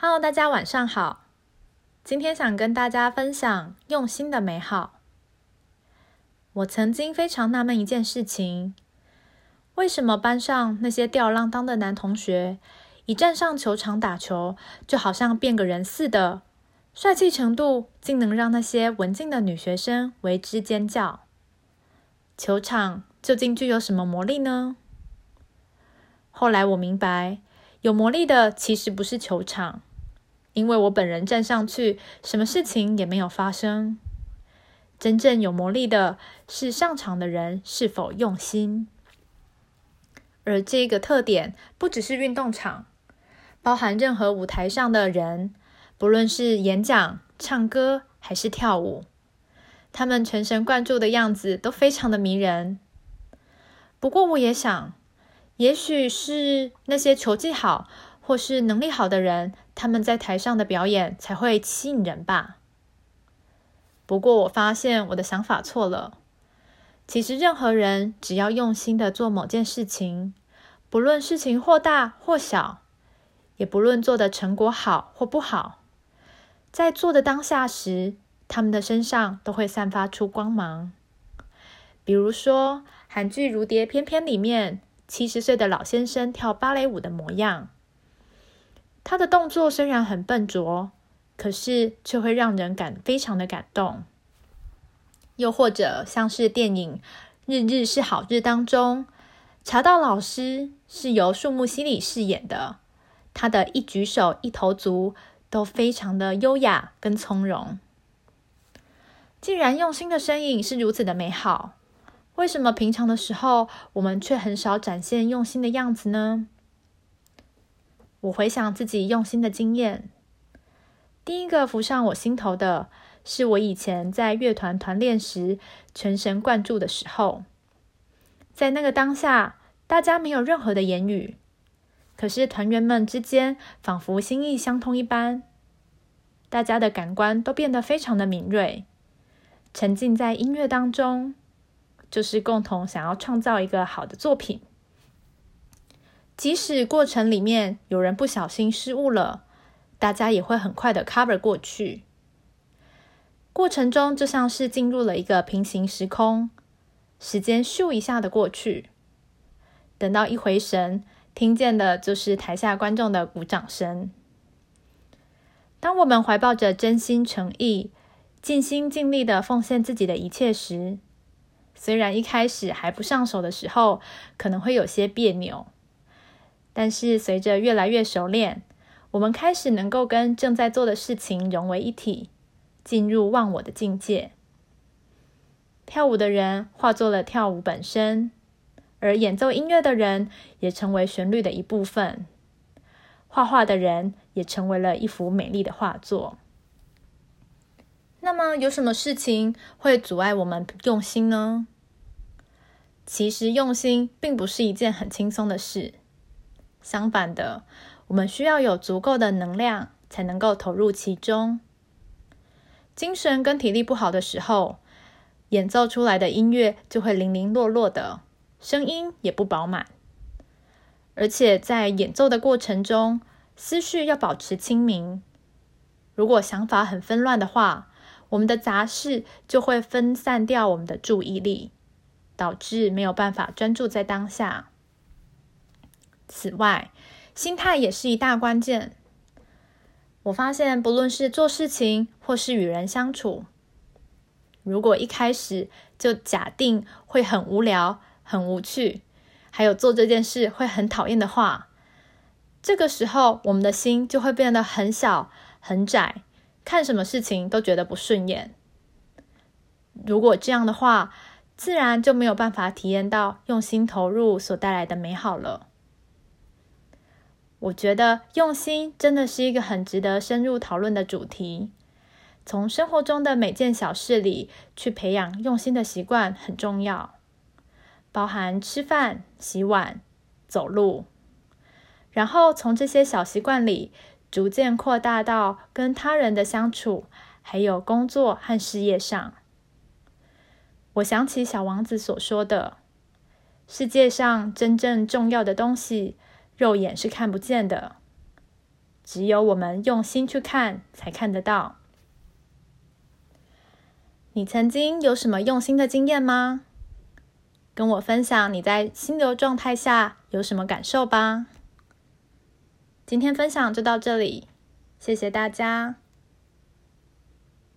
Hello，大家晚上好。今天想跟大家分享用心的美好。我曾经非常纳闷一件事情：为什么班上那些吊儿郎当的男同学，一站上球场打球，就好像变个人似的，帅气程度竟能让那些文静的女学生为之尖叫？球场究竟具有什么魔力呢？后来我明白，有魔力的其实不是球场。因为我本人站上去，什么事情也没有发生。真正有魔力的是上场的人是否用心，而这个特点不只是运动场，包含任何舞台上的人，不论是演讲、唱歌还是跳舞，他们全神贯注的样子都非常的迷人。不过，我也想，也许是那些球技好。或是能力好的人，他们在台上的表演才会吸引人吧。不过我发现我的想法错了。其实任何人只要用心的做某件事情，不论事情或大或小，也不论做的成果好或不好，在做的当下时，他们的身上都会散发出光芒。比如说韩剧《如蝶翩翩》里面，七十岁的老先生跳芭蕾舞的模样。他的动作虽然很笨拙，可是却会让人感非常的感动。又或者像是电影《日日是好日》当中，茶道老师是由树木希里饰演的，他的一举手一投足都非常的优雅跟从容。既然用心的身影是如此的美好，为什么平常的时候我们却很少展现用心的样子呢？我回想自己用心的经验，第一个浮上我心头的是我以前在乐团团练时全神贯注的时候，在那个当下，大家没有任何的言语，可是团员们之间仿佛心意相通一般，大家的感官都变得非常的敏锐，沉浸在音乐当中，就是共同想要创造一个好的作品。即使过程里面有人不小心失误了，大家也会很快的 cover 过去。过程中就像是进入了一个平行时空，时间咻一下的过去。等到一回神，听见的就是台下观众的鼓掌声。当我们怀抱着真心诚意、尽心尽力的奉献自己的一切时，虽然一开始还不上手的时候，可能会有些别扭。但是随着越来越熟练，我们开始能够跟正在做的事情融为一体，进入忘我的境界。跳舞的人化作了跳舞本身，而演奏音乐的人也成为旋律的一部分。画画的人也成为了一幅美丽的画作。那么，有什么事情会阻碍我们用心呢？其实，用心并不是一件很轻松的事。相反的，我们需要有足够的能量，才能够投入其中。精神跟体力不好的时候，演奏出来的音乐就会零零落落的，声音也不饱满。而且在演奏的过程中，思绪要保持清明。如果想法很纷乱的话，我们的杂事就会分散掉我们的注意力，导致没有办法专注在当下。此外，心态也是一大关键。我发现，不论是做事情或是与人相处，如果一开始就假定会很无聊、很无趣，还有做这件事会很讨厌的话，这个时候我们的心就会变得很小、很窄，看什么事情都觉得不顺眼。如果这样的话，自然就没有办法体验到用心投入所带来的美好了。我觉得用心真的是一个很值得深入讨论的主题。从生活中的每件小事里去培养用心的习惯很重要，包含吃饭、洗碗、走路，然后从这些小习惯里逐渐扩大到跟他人的相处，还有工作和事业上。我想起小王子所说的：“世界上真正重要的东西。”肉眼是看不见的，只有我们用心去看，才看得到。你曾经有什么用心的经验吗？跟我分享你在心流状态下有什么感受吧。今天分享就到这里，谢谢大家。